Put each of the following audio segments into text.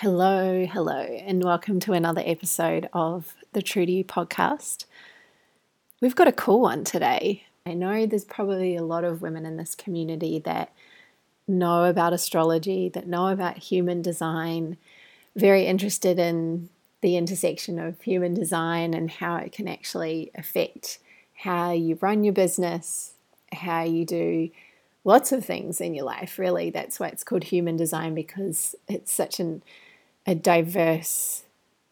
Hello, hello, and welcome to another episode of the You podcast. We've got a cool one today. I know there's probably a lot of women in this community that know about astrology, that know about human design, very interested in the intersection of human design and how it can actually affect how you run your business, how you do lots of things in your life, really. That's why it's called human design because it's such an a diverse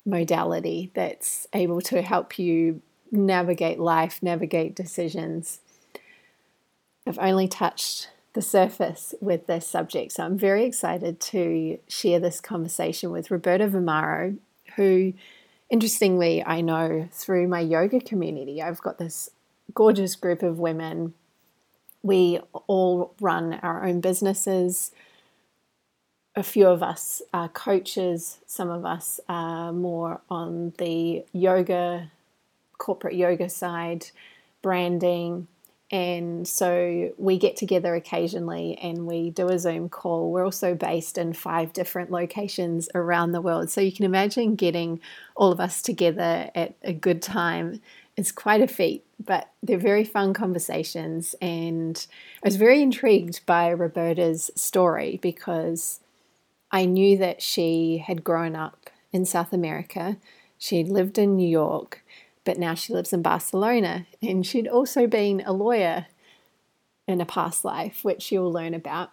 modality that's able to help you navigate life, navigate decisions. I've only touched the surface with this subject, so I'm very excited to share this conversation with Roberta Vomaro, who, interestingly, I know through my yoga community. I've got this gorgeous group of women. We all run our own businesses a few of us are coaches, some of us are more on the yoga, corporate yoga side, branding. And so we get together occasionally and we do a Zoom call. We're also based in five different locations around the world. So you can imagine getting all of us together at a good time. It's quite a feat, but they're very fun conversations. And I was very intrigued by Roberta's story because I knew that she had grown up in South America. She'd lived in New York, but now she lives in Barcelona. And she'd also been a lawyer in a past life, which you'll learn about.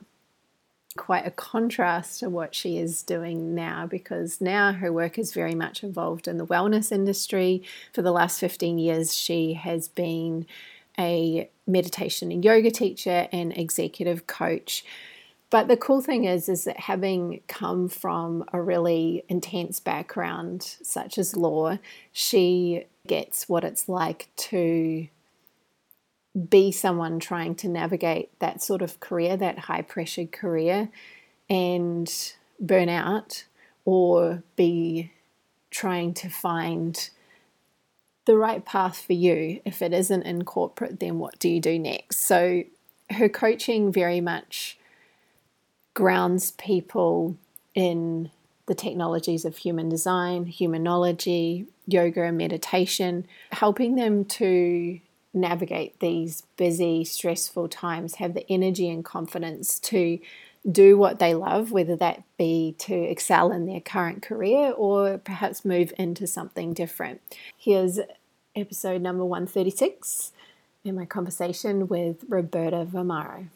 Quite a contrast to what she is doing now because now her work is very much involved in the wellness industry. For the last 15 years, she has been a meditation and yoga teacher and executive coach but the cool thing is, is that having come from a really intense background, such as law, she gets what it's like to be someone trying to navigate that sort of career, that high pressured career, and burn out or be trying to find the right path for you. If it isn't in corporate, then what do you do next? So her coaching very much grounds people in the technologies of human design, humanology, yoga, and meditation, helping them to navigate these busy, stressful times, have the energy and confidence to do what they love, whether that be to excel in their current career or perhaps move into something different. Here's episode number 136 in my conversation with Roberta Vomaro.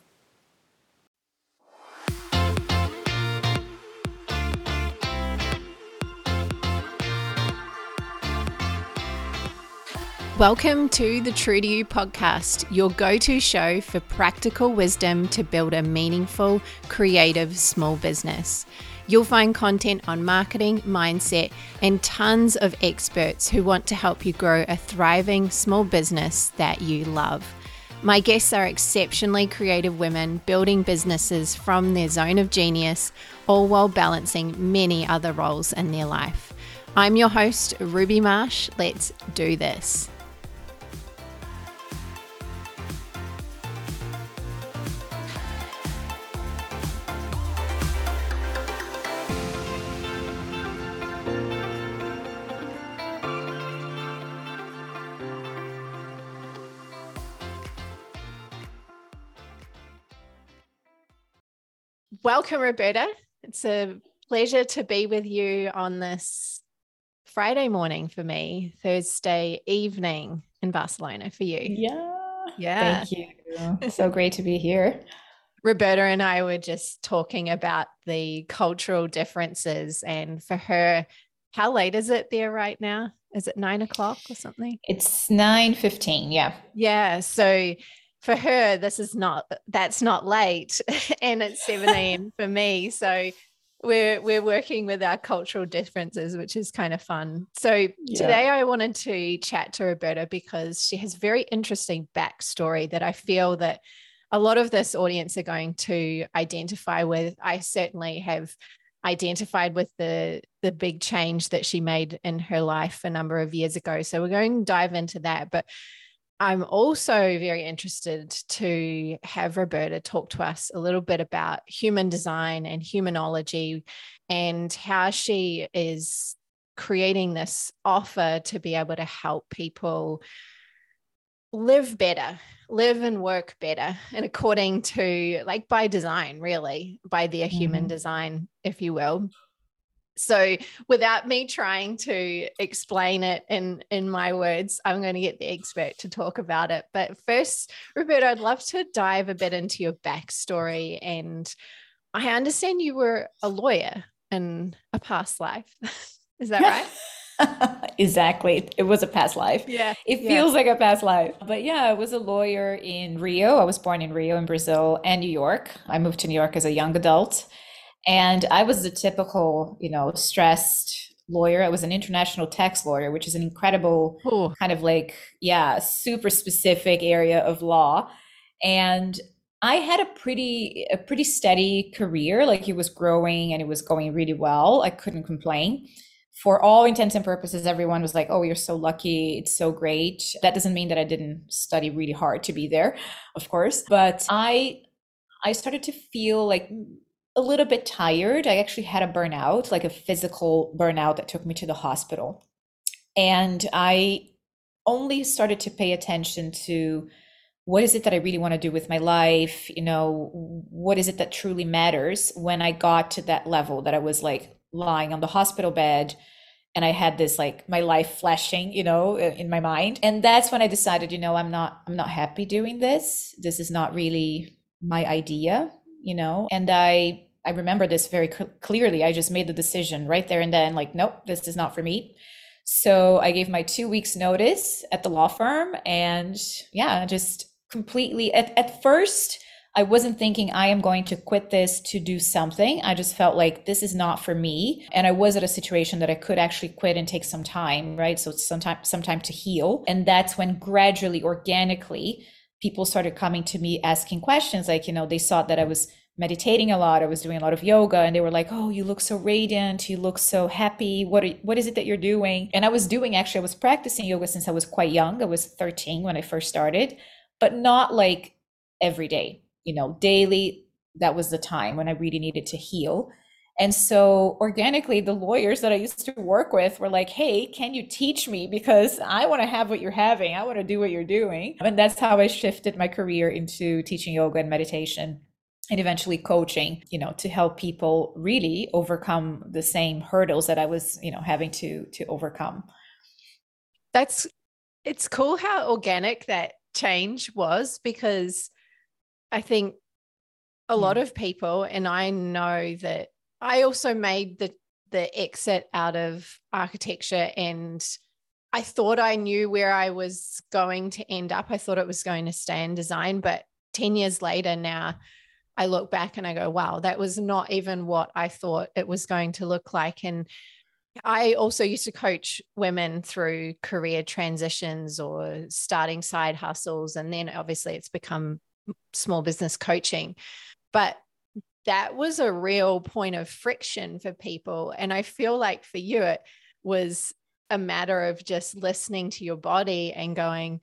Welcome to the True to You podcast, your go to show for practical wisdom to build a meaningful, creative small business. You'll find content on marketing, mindset, and tons of experts who want to help you grow a thriving small business that you love. My guests are exceptionally creative women building businesses from their zone of genius, all while balancing many other roles in their life. I'm your host, Ruby Marsh. Let's do this. Welcome, Roberta. It's a pleasure to be with you on this Friday morning for me, Thursday evening in Barcelona for you. Yeah. Yeah. Thank you. so great to be here. Roberta and I were just talking about the cultural differences, and for her, how late is it there right now? Is it nine o'clock or something? It's nine fifteen. Yeah. Yeah. So for her, this is not that's not late, and it's seven a.m. for me. So we're we're working with our cultural differences, which is kind of fun. So yeah. today I wanted to chat to Roberta because she has very interesting backstory that I feel that a lot of this audience are going to identify with. I certainly have identified with the the big change that she made in her life a number of years ago. So we're going to dive into that, but I'm also very interested to have Roberta talk to us a little bit about human design and humanology and how she is creating this offer to be able to help people live better, live and work better, and according to like by design, really, by their mm-hmm. human design, if you will. So, without me trying to explain it in in my words, I'm going to get the expert to talk about it. But first, Roberta, I'd love to dive a bit into your backstory. And I understand you were a lawyer in a past life. Is that right? exactly. It was a past life. Yeah. It yeah. feels like a past life. But yeah, I was a lawyer in Rio. I was born in Rio in Brazil and New York. I moved to New York as a young adult. And I was the typical, you know, stressed lawyer. I was an international tax lawyer, which is an incredible Ooh. kind of like, yeah, super specific area of law. And I had a pretty a pretty steady career. Like it was growing and it was going really well. I couldn't complain for all intents and purposes, everyone was like, oh, you're so lucky. It's so great. That doesn't mean that I didn't study really hard to be there, of course. But I, I started to feel like a little bit tired. I actually had a burnout, like a physical burnout that took me to the hospital. And I only started to pay attention to what is it that I really want to do with my life? You know, what is it that truly matters when I got to that level that I was like, lying on the hospital bed and I had this like my life flashing, you know, in my mind. And that's when I decided, you know, I'm not I'm not happy doing this. This is not really my idea, you know. And I I remember this very cl- clearly. I just made the decision right there and then like nope, this is not for me. So I gave my 2 weeks notice at the law firm and yeah, just completely at at first I wasn't thinking I am going to quit this to do something. I just felt like this is not for me. And I was at a situation that I could actually quit and take some time, right? So it's some time, some time to heal. And that's when gradually, organically, people started coming to me asking questions. Like, you know, they saw that I was meditating a lot. I was doing a lot of yoga and they were like, "Oh, you look so radiant. You look so happy. What are, what is it that you're doing?" And I was doing actually I was practicing yoga since I was quite young. I was 13 when I first started, but not like every day you know, daily, that was the time when I really needed to heal. And so organically, the lawyers that I used to work with were like, hey, can you teach me? Because I want to have what you're having. I want to do what you're doing. And that's how I shifted my career into teaching yoga and meditation and eventually coaching, you know, to help people really overcome the same hurdles that I was, you know, having to to overcome. That's it's cool how organic that change was because I think a hmm. lot of people, and I know that I also made the the exit out of architecture and I thought I knew where I was going to end up. I thought it was going to stay in design, but 10 years later now, I look back and I go, wow, that was not even what I thought it was going to look like. And I also used to coach women through career transitions or starting side hustles. And then obviously it's become small business coaching. But that was a real point of friction for people. And I feel like for you, it was a matter of just listening to your body and going,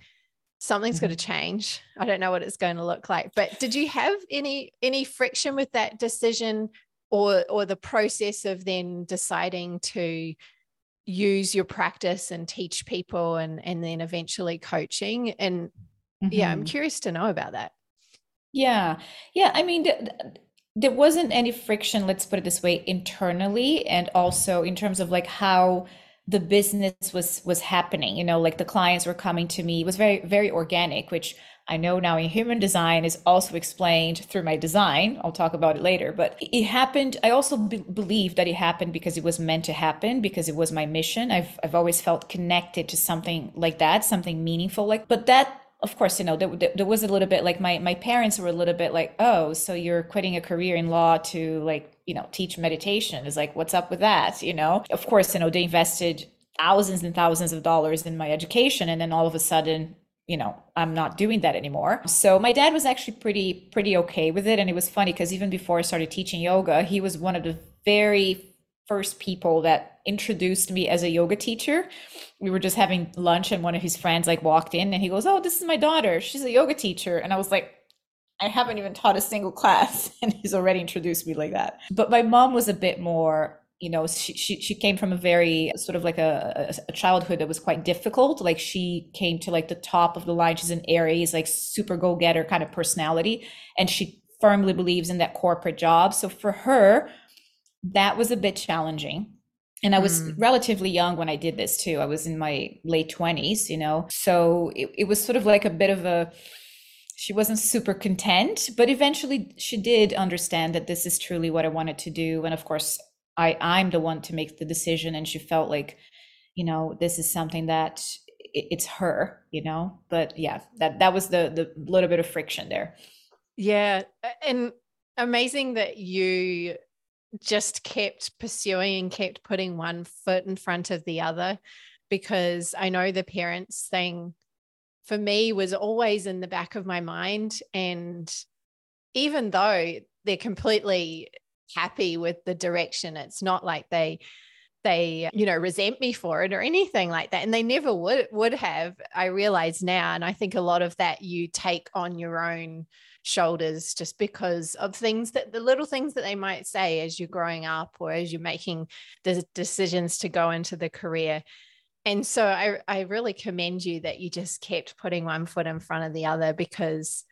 something's mm-hmm. going to change. I don't know what it's going to look like. But did you have any any friction with that decision or or the process of then deciding to use your practice and teach people and and then eventually coaching and mm-hmm. yeah, I'm mm-hmm. curious to know about that. Yeah. Yeah. I mean, th- there wasn't any friction, let's put it this way, internally and also in terms of like how the business was was happening you know like the clients were coming to me. It was very very organic which i know now in human design is also explained through my design. I'll talk about it later but it happened. I also be- believe that it happened because it was meant to happen because it was my mission. I've i've always felt connected to something like that something meaningful like but that of course, you know, there, there was a little bit like my, my parents were a little bit like, oh, so you're quitting a career in law to like, you know, teach meditation is like, what's up with that? You know, of course, you know, they invested thousands and thousands of dollars in my education. And then all of a sudden, you know, I'm not doing that anymore. So my dad was actually pretty, pretty okay with it. And it was funny because even before I started teaching yoga, he was one of the very first people that introduced me as a yoga teacher. We were just having lunch and one of his friends like walked in and he goes, "Oh, this is my daughter. She's a yoga teacher." And I was like, I haven't even taught a single class and he's already introduced me like that. But my mom was a bit more you know she, she, she came from a very sort of like a, a childhood that was quite difficult. Like she came to like the top of the line. She's an aries like super go-getter kind of personality and she firmly believes in that corporate job. So for her that was a bit challenging. And i was mm. relatively young when i did this too. I was in my late 20s you know? So it, it was sort of like a bit of a she wasn't super content but eventually she did understand that this is truly what i wanted to do. And of course i i'm the one to make the decision. And she felt like you know this is something that it's her you know? But yeah that that was the the little bit of friction there. Yeah. And amazing that you just kept pursuing and kept putting one foot in front of the other because I know the parents thing for me was always in the back of my mind. And even though they're completely happy with the direction, it's not like they they you know resent me for it or anything like that and they never would would have i realize now and i think a lot of that you take on your own shoulders just because of things that the little things that they might say as you're growing up or as you're making the decisions to go into the career. And so I, I really commend you that you just kept putting one foot in front of the other because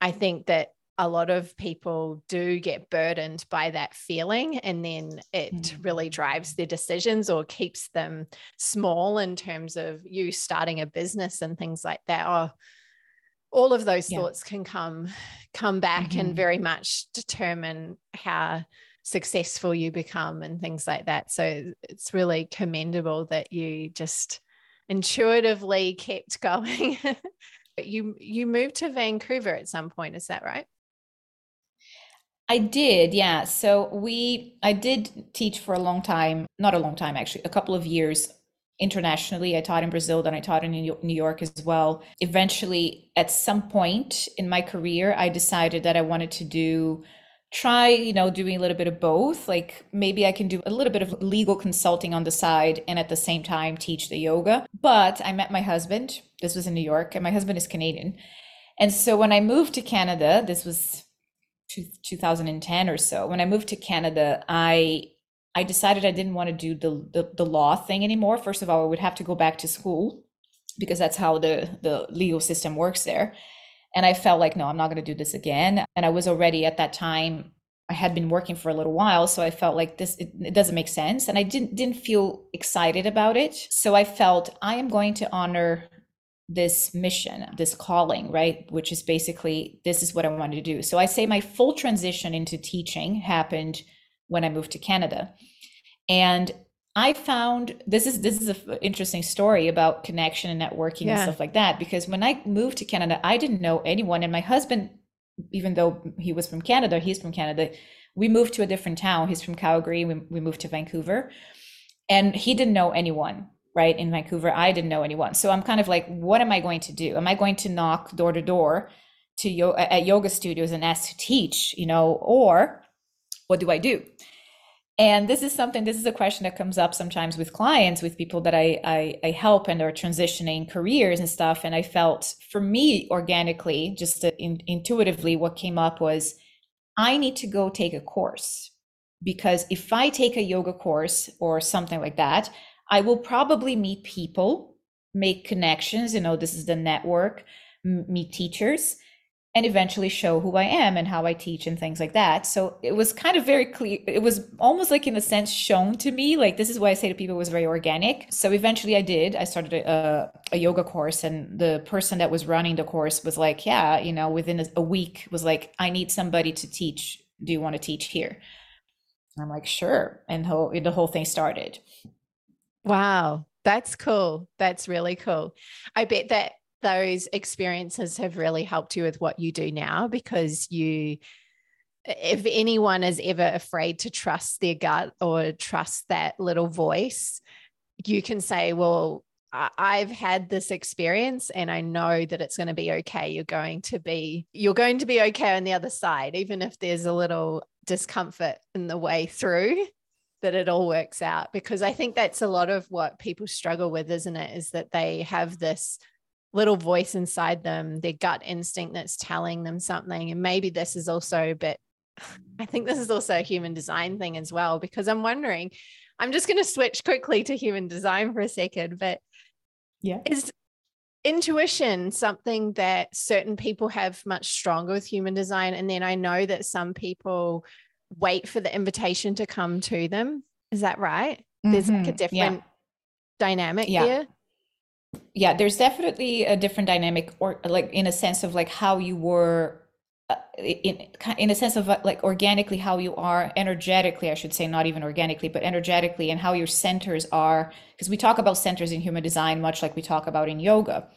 I think that a lot of people do get burdened by that feeling and then it mm. really drives their decisions or keeps them small in terms of you starting a business and things like that oh all of those yeah. thoughts can come come back mm-hmm. and very much determine how successful you become and things like that so it's really commendable that you just intuitively kept going you you moved to Vancouver at some point is that right I did, yeah. So we, I did teach for a long time, not a long time actually, a couple of years internationally. I taught in Brazil, then I taught in New York as well. Eventually, at some point in my career, I decided that I wanted to do try you know doing a little bit of both like maybe i can do a little bit of legal consulting on the side and at the same time teach the yoga but i met my husband this was in new york and my husband is canadian and so when i moved to canada this was 2010 or so when i moved to canada i I decided I didn't want to do the, the, the law thing anymore. First of all, I would have to go back to school because that's how the the legal system works there. And I felt like, no, I'm not going to do this again. And I was already at that time, I had been working for a little while, so I felt like this it, it doesn't make sense, and I didn't didn't feel excited about it. So I felt I am going to honor this mission, this calling, right? Which is basically this is what I wanted to do. So I say my full transition into teaching happened when I moved to Canada. And I found this is this is an interesting story about connection and networking yeah. and stuff like that because when I moved to Canada, I didn't know anyone, and my husband, even though he was from Canada, he's from Canada. We moved to a different town. He's from Calgary. We, we moved to Vancouver, and he didn't know anyone right in Vancouver. I didn't know anyone, so I'm kind of like, what am I going to do? Am I going to knock door to door to yo- at yoga studios and ask to teach, you know, or what do I do? And this is something, this is a question that comes up sometimes with clients, with people that I, I, I help and are transitioning careers and stuff. And I felt for me, organically, just in, intuitively, what came up was I need to go take a course. Because if I take a yoga course or something like that, I will probably meet people, make connections. You know, this is the network, meet teachers and eventually show who I am and how I teach and things like that. So it was kind of very clear. It was almost like, in a sense, shown to me. Like, this is why I say to people it was very organic. So eventually I did. I started a, a yoga course, and the person that was running the course was like, Yeah, you know, within a, week, was like, I need somebody to teach. Do you want to teach here? I'm like, Sure. And the whole thing started. Wow. That's cool. That's really cool. I bet that those experiences have really helped you with what you do now because you if anyone is ever afraid to trust their gut or trust that little voice you can say well I've had this experience and I know that it's going to be okay. You're going to be you're going to be okay on the other side even if there's a little discomfort in the way through that it all works out because I think that's a lot of what people struggle with, isn't it? Is that they have this little voice inside them, their gut instinct that's telling them something. And maybe this is also a bit, I think this is also a human design thing as well, because I'm wondering, I'm just going to switch quickly to human design for a second, but yeah. Is intuition something that certain people have much stronger with human design? And then I know that some people wait for the invitation to come to them. Is that right? Mm-hmm. There's like a mm-hmm. different yeah. dynamic yeah. here yeah there's definitely a different dynamic or like in a sense of like how you were uh, in in a sense of uh, like organically how you are energetically i should say not even organically but energetically and how your centers are because we talk about centers in human design much like we talk about in yoga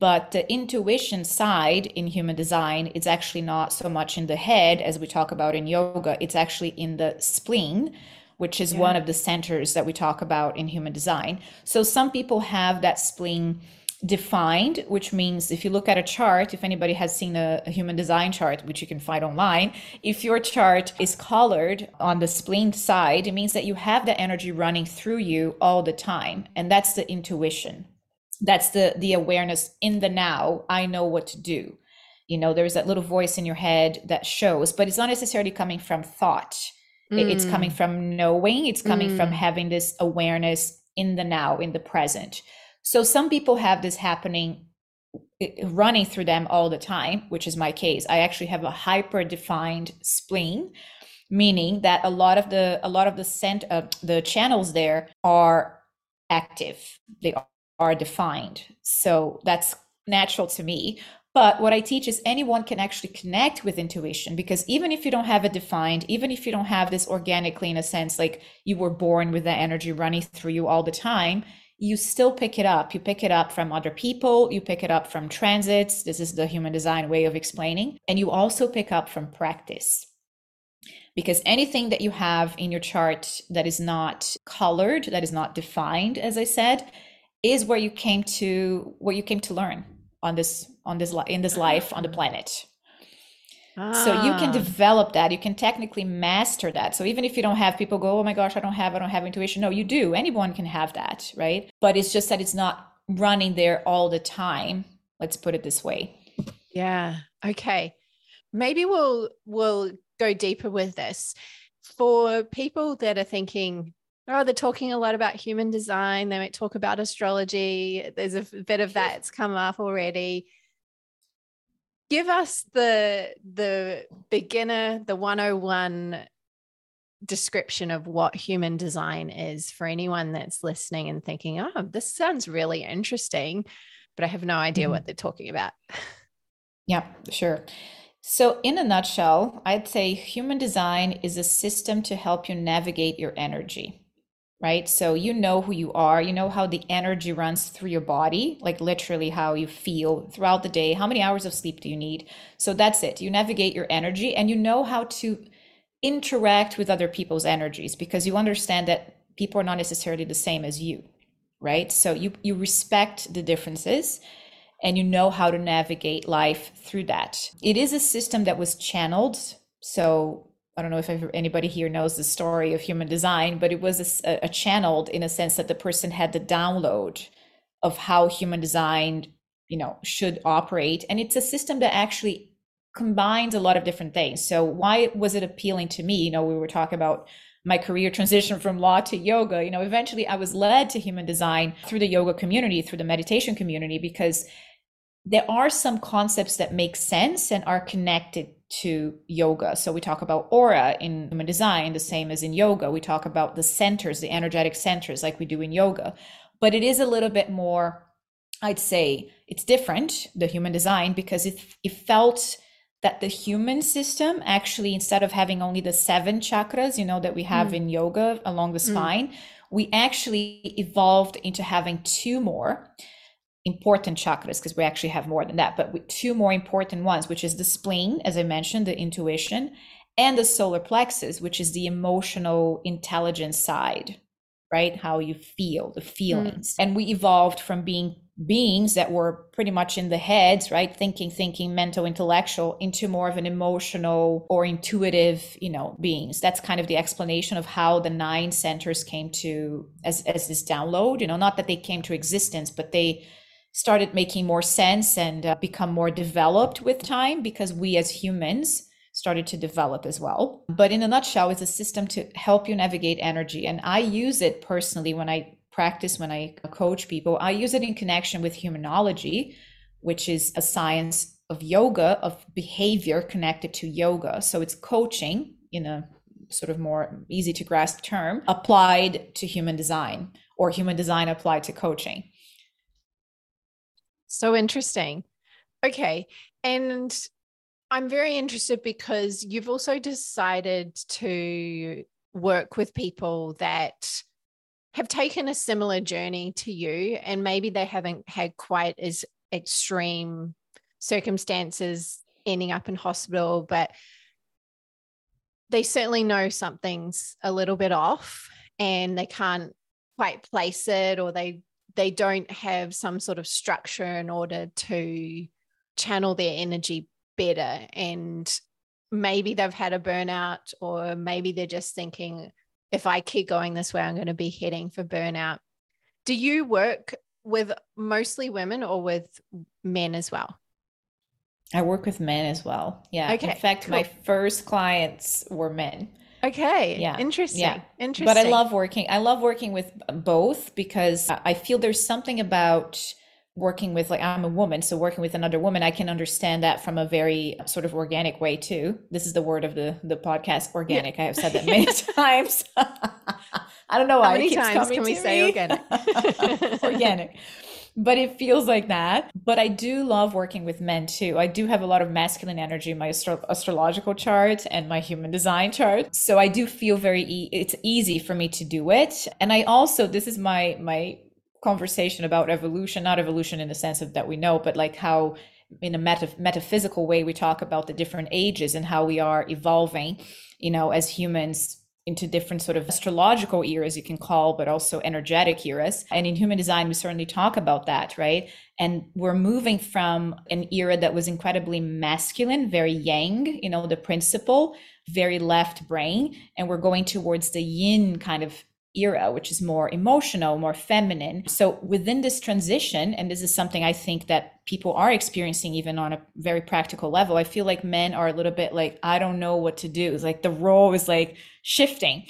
but the intuition side in human design is actually not so much in the head as we talk about in yoga. It's actually in the spleen which is yeah. one of the centers that we talk about in human design. So some people have that spleen defined, which means if you look at a chart, if anybody has seen a, a, human design chart, which you can find online, if your chart is colored on the spleen side, it means that you have the energy running through you all the time. And that's the intuition. That's the the awareness in the now. I know what to do. You know, there's that little voice in your head that shows, but it's not necessarily coming from thought Mm. It's coming mm. from knowing, it's coming mm. from having this awareness in the now, in the present. So some people have this happening running through them all the time, which is my case. I actually have a hyper defined spleen, meaning that a lot of the a lot of the scent uh, the channels there are active. They are defined. So that's natural to me. But what I teach is anyone can actually connect with intuition because even if you don't have it defined, even if you don't have this organically in a sense, like you were born with that energy running through you all the time, you still pick it up. You pick it up from other people, you pick it up from transits. This is the human design way of explaining. And you also pick up from practice. Because anything that you have in your chart that is not colored, that is not defined, as I said, is where you came to what you came to learn on this on this in this life on the planet. Ah. so you can ah. develop that. You can technically master that. So even if you don't have people go oh my gosh i don't have i don't have intuition. No you do. Anyone can have that right? But it's just that it's not running there all the time. Let's put it this way. Yeah. Okay. Maybe we'll we'll go deeper with this. For people that are thinking Oh, they're talking a lot about human design. They might talk about astrology. There's a bit of that. that's come up already. Give us the the beginner, the 101 description of what human design is for anyone that's listening and thinking, oh, this sounds really interesting, but I have no idea mm-hmm. what they're talking about. Yeah, sure. So, in a nutshell, I'd say human design is a system to help you navigate your energy right? So you know who you are, you know how the energy runs through your body, like literally how you feel throughout the day. How many hours of sleep do you need? So that's it. You navigate your energy and you know how to interact with other people's energies because you understand that people are not necessarily the same as you, right? So you you respect the differences and you know how to navigate life through that. It is a system that was channeled so I don't know if anybody here knows the story of human design, but it was a, a, channeled in a sense that the person had the download of how human design, you know, should operate, and it's a system that actually combines a lot of different things. So why was it appealing to me? You know, we were talking about my career transition from law to yoga. You know, eventually I was led to human design through the yoga community, through the meditation community, because there are some concepts that make sense and are connected to yoga. So we talk about aura in human design, the same as in yoga. We talk about the centers, the energetic centers, like we do in yoga. But it is a little bit more, I'd say, it's different, the human design, because it, it felt that the human system actually, instead of having only the seven chakras, you know, that we have mm. in yoga along the mm. spine, mm. we actually evolved into having two more important chakras because we actually have more than that but two more important ones which is the spleen as i mentioned the intuition and the solar plexus which is the emotional intelligence side right how you feel the feelings mm. and we evolved from being beings that were pretty much in the heads, right? Thinking, thinking, mental, intellectual, into more of an emotional or intuitive, you know, beings. That's kind of the explanation of how the nine centers came to as as this download. You know, not that they came to existence, but they started making more sense and uh, become more developed with time because we as humans started to develop as well. But in a nutshell, it's a system to help you navigate energy. And I use it personally when I practice, when I coach people. I use it in connection with humanology, which is a science of yoga, of behavior connected to yoga. So it's coaching in a sort of more easy to grasp term applied to human design or human design applied to coaching. So interesting. Okay. And I'm very interested because you've also decided to work with people that have taken a similar journey to you, and maybe they haven't had quite as extreme circumstances ending up in hospital, but they certainly know something's a little bit off and they can't quite place it or they they don't have some sort of structure in order to channel their energy better. And maybe they've had a burnout or maybe they're just thinking if i keep going this way i'm going to be heading for burnout. Do you work with mostly women or with men as well? I work with men as well. Yeah. Okay, in fact cool. my first clients were men Okay. Yeah. Interesting. Yeah. Interesting. But I love working. I love working with both because I feel there's something about working with like I'm a woman, so working with another woman, I can understand that from a very sort of organic way too. This is the word of the the podcast, organic. Yeah. I have said that many times. I don't know why. How many times can we say organic? organic. But it feels like that. But I do love working with men too. I do have a lot of masculine energy in my astro- astrological chart and my human design chart. So I do feel very e- it's easy for me to do it. And I also this is my my conversation about evolution, not evolution in the sense of that we know, but like how in a meta- metaphysical way we talk about the different ages and how we are evolving, you know, as humans into different sort of astrological eras you can call but also energetic eras and in human design we certainly talk about that right and we're moving from an era that was incredibly masculine very yang you know the principle very left brain and we're going towards the yin kind of era, which is more emotional, more feminine. So within this transition, and this is something I think that people are experiencing even on a very practical level, I feel like men are a little bit like, I don't know what to do. It's like the role is like shifting.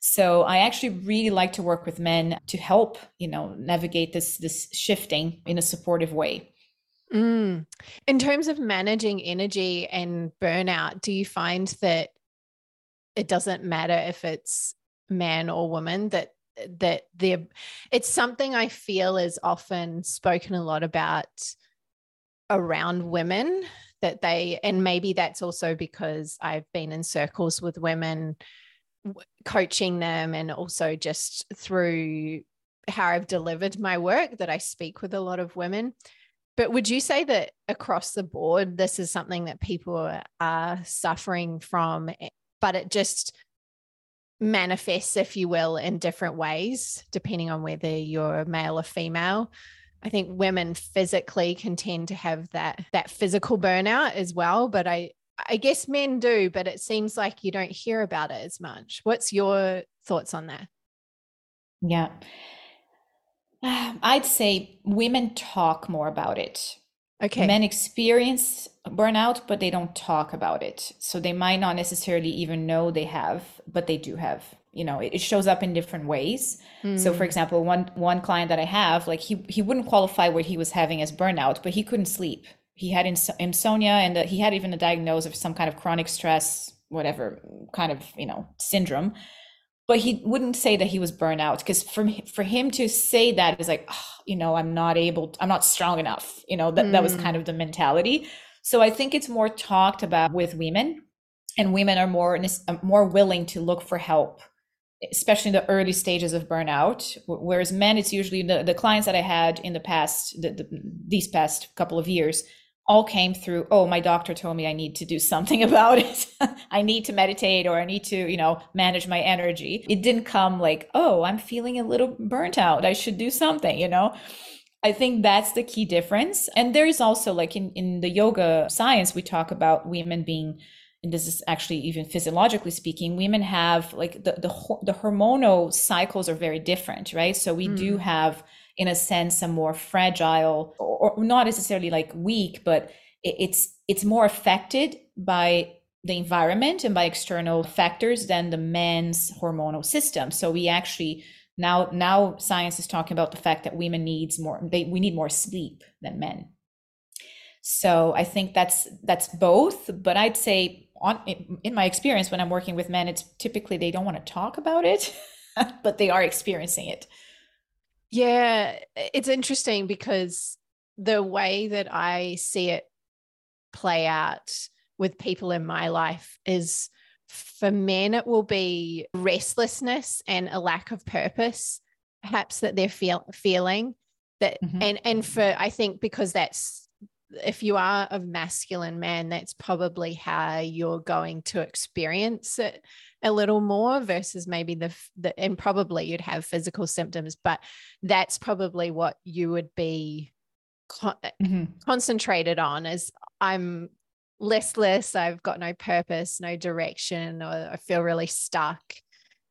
So I actually really like to work with men to help, you know, navigate this this shifting in a supportive way. Mm. In terms of managing energy and burnout, do you find that it doesn't matter if it's man or woman that that they're it's something i feel is often spoken a lot about around women that they and maybe that's also because i've been in circles with women coaching them and also just through how i've delivered my work that i speak with a lot of women but would you say that across the board this is something that people are suffering from eh, but it just manifests, if you will, in different ways, depending on whether you're male or female. I think women physically can tend to have that that physical burnout as well, but I I guess men do, but it seems like you don't hear about it as much. What's your thoughts on that? Yeah. I'd say women talk more about it. Okay. Men experience burnout, but they don't talk about it. So they might not necessarily even know they have, but they do have. You know, it, shows up in different ways. Mm. So, for hmm. example, one one client that I have, like he he wouldn't qualify what he was having as burnout, but he couldn't sleep. He had ins- insomnia, and uh, he had even a diagnosis of some kind of chronic stress, whatever kind of you know syndrome but he wouldn't say that he was burnout because for for him to say that is like oh, you know i'm not able i'm not strong enough you know that, mm. that was kind mm. of the mentality so i think it's more talked about with women and women are more uh, more willing to look for help especially in the early stages of burnout whereas men it's usually the, the clients that i had in the past the, the, these past couple of years all came through oh my doctor told me i need to do something about it i need to meditate or i need to you know manage my energy it didn't come like oh i'm feeling a little burnt out i should do something you know I think that's the key difference. And there is also like in, in the yoga science, we talk about women being, and this is actually even physiologically speaking, women have like the, the, the hormonal cycles are very different, right? So we mm. do have, in a sense, a more fragile or, or not necessarily like weak, but it, it's, it's more affected by the environment and by external factors than the men's hormonal system. So we actually now now science is talking about the fact that women needs more they we need more sleep than men so i think that's that's both but i'd say on in my experience when i'm working with men it's typically they don't want to talk about it but they are experiencing it yeah it's interesting because the way that i see it play out with people in my life is for men, it will be restlessness and a lack of purpose, perhaps that they're feel, feeling that, mm-hmm. and and for I think because that's if you are a masculine man, that's probably how you're going to experience it a little more versus maybe the, the and probably you'd have physical symptoms, but that's probably what you would be con- mm-hmm. concentrated on. Is I'm listless i've got no purpose no direction or i feel really stuck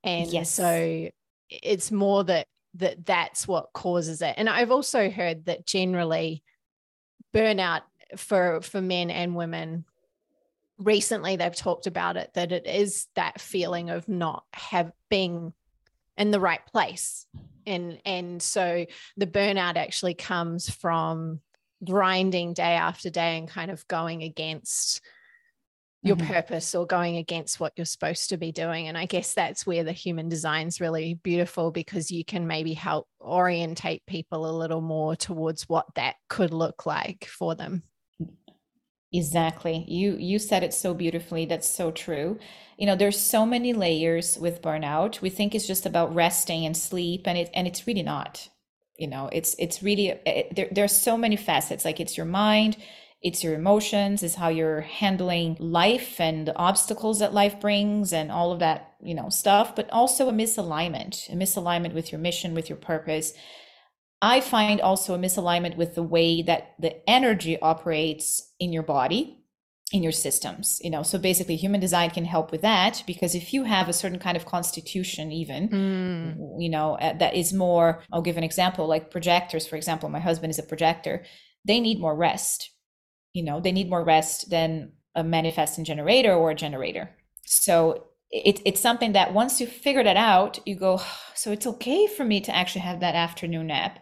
and yes. so it's more that that that's what causes it and i've also heard that generally burnout for for men and women. Recently they've talked about it that it is that feeling of not have being in the right place. And and so the burnout actually comes from grinding day after day and kind of going against your mm-hmm. purpose or going against what you're supposed to be doing. And I guess that's where the human design is really beautiful because you can maybe help orientate people a little more towards what that could look like for them. Exactly. You you said it so beautifully. That's so true. You know, there's so many layers with burnout. We think it's just about resting and sleep and it and it's really not you know it's it's really it, there, there's so many facets like it's your mind it's your emotions it's how you're handling life and the obstacles that life brings and all of that you know stuff but also a misalignment a misalignment with your mission with your purpose. I find also a misalignment with the way that the energy operates in your body in your systems you know? So basically human design can help with that because if you have a certain kind of constitution even mm. you know that is more i'll give an example like projectors for example my husband is a projector they need more rest you know they need more rest than a manifesting generator or a generator so it, it's something that once you figure that out you go so it's okay for me to actually have that afternoon nap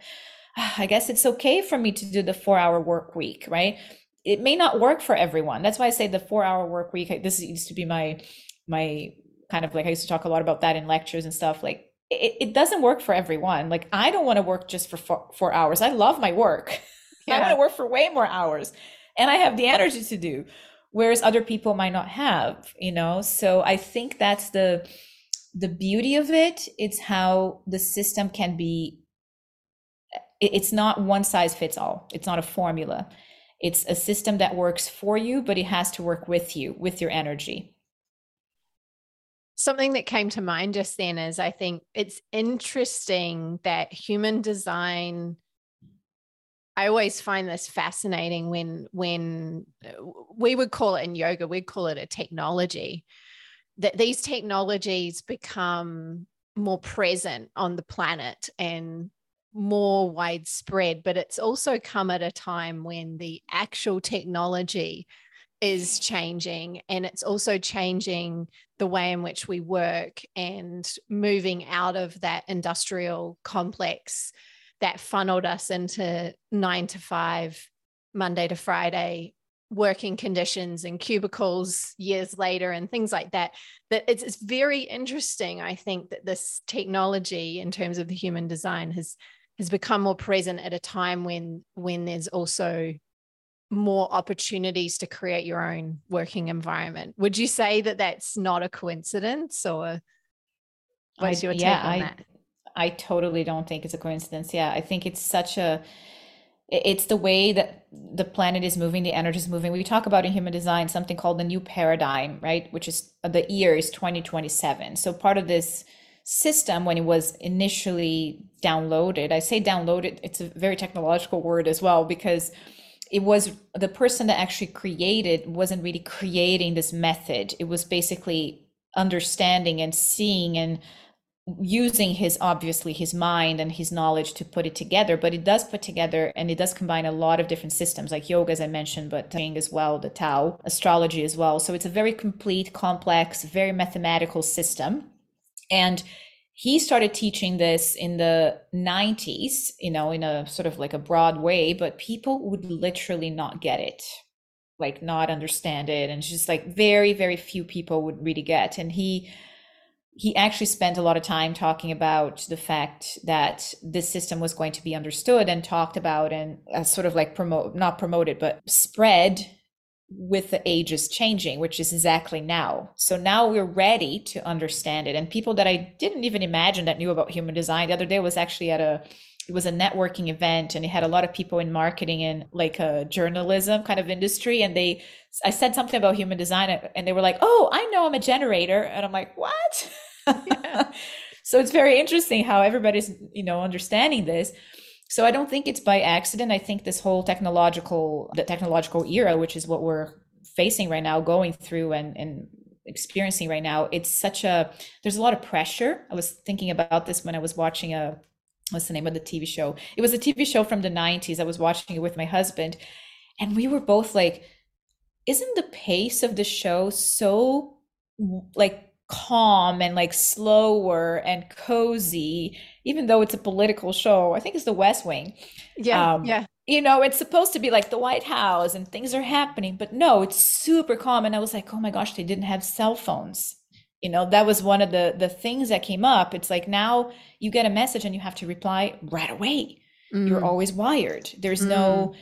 ah, i guess it's okay for me to do the four hour work week right it may not work for everyone. That's why I say the four hour work week. This used to be my my kind of like I used to talk a lot about that in lectures and stuff. Like it, it doesn't work for everyone. Like I don't want to work just for four, four hours. I love my work. Yeah. I want to work for way more hours, and I have the energy to do. Whereas other people might not have, you know. So I think that's the the beauty of it. It's how the system can be. It's not one size fits all. It's not a formula it's a system that works for you, but it has to work with you, with your energy. Something that came to mind just then is I think it's interesting that human design I always find this fascinating when when uh, we would call it in yoga, we'd call it a technology. That these technologies become more present on the planet and more widespread, but it's also come at a time when the actual technology is changing and it's also changing the way in which we work and moving out of that industrial complex that funneled us into nine to five, Monday to Friday working conditions and cubicles years later and things like that that it's, it's very interesting i think that this technology in terms of the human design has has become more present at a time when when there's also more opportunities to create your own working environment. Would you say that that's not a coincidence or what's I, your take yeah, on I, that? I totally don't think it's a coincidence. Yeah, I think it's such a it's the way that the planet is moving, the energy is moving. We talk about in human design something called the new paradigm, right? Which is uh, the year is 2027. So part of this system when it was initially downloaded. I say downloaded, it's a very technological word as well because it was the person that actually created wasn't really creating this method. It was basically understanding and seeing and using his obviously his mind and his knowledge to put it together but it does put together and it does combine a lot of different systems like yoga as i mentioned but as well the tao astrology as well. So it's a very complete complex very mathematical system. And he started teaching this in the 90s you know in a sort of like a broad way but people would literally not get it like not understand it. And just like very very few people would really get. And he he actually spent a lot of time talking about the fact that this system was going to be understood and talked about and uh, sort of like promote not promoted but spread with the ages changing, which is exactly now. So now we're ready to understand it. And people that I didn't even imagine that knew about human design. The other day was actually at a it was a networking event and it had a lot of people in marketing and like a journalism kind of industry and they i said something about human design and they were like oh i know i'm a generator and i'm like what yeah. so it's very interesting how everybody's you know understanding this so I don't think it's by accident. I think this whole technological, the technological era, which is what we're facing right now, going through and, and experiencing right now, it's such a, there's a lot of pressure. I was thinking about this when I was watching a, what's the name of the TV show? It was a TV show from the 90s. I was watching it with my husband and we were both like, isn't the pace of the show so like calm and like slower and cozy even though it's a political show. I think it's the West Wing. Yeah. Um, yeah. You know, it's supposed to be like the White House and things are happening, but no, it's super calm. And I was like, oh my gosh, they didn't have cell phones. You know, that was one of the the things that came up. It's like now you get a message and you have to reply right away. Mm. You're always wired. There's mm. no,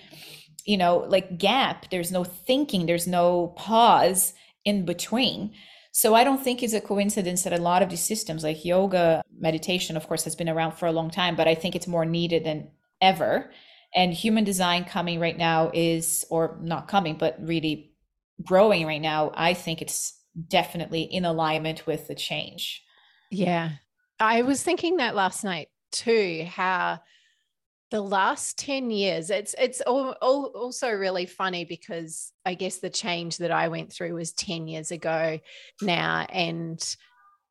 you know, like gap. There's no thinking. There's no pause in between. So I don't think it's a coincidence that a lot of these systems, like yoga, meditation, of course, has been around for a long time, but I think it's more needed than ever. And human design coming right now is, or not coming, but really growing right now. I think it's definitely in alignment with the change. Yeah. I was thinking that last night too, how the last 10 years it's it's all, all, also really funny because i guess the change that i went through was 10 years ago now and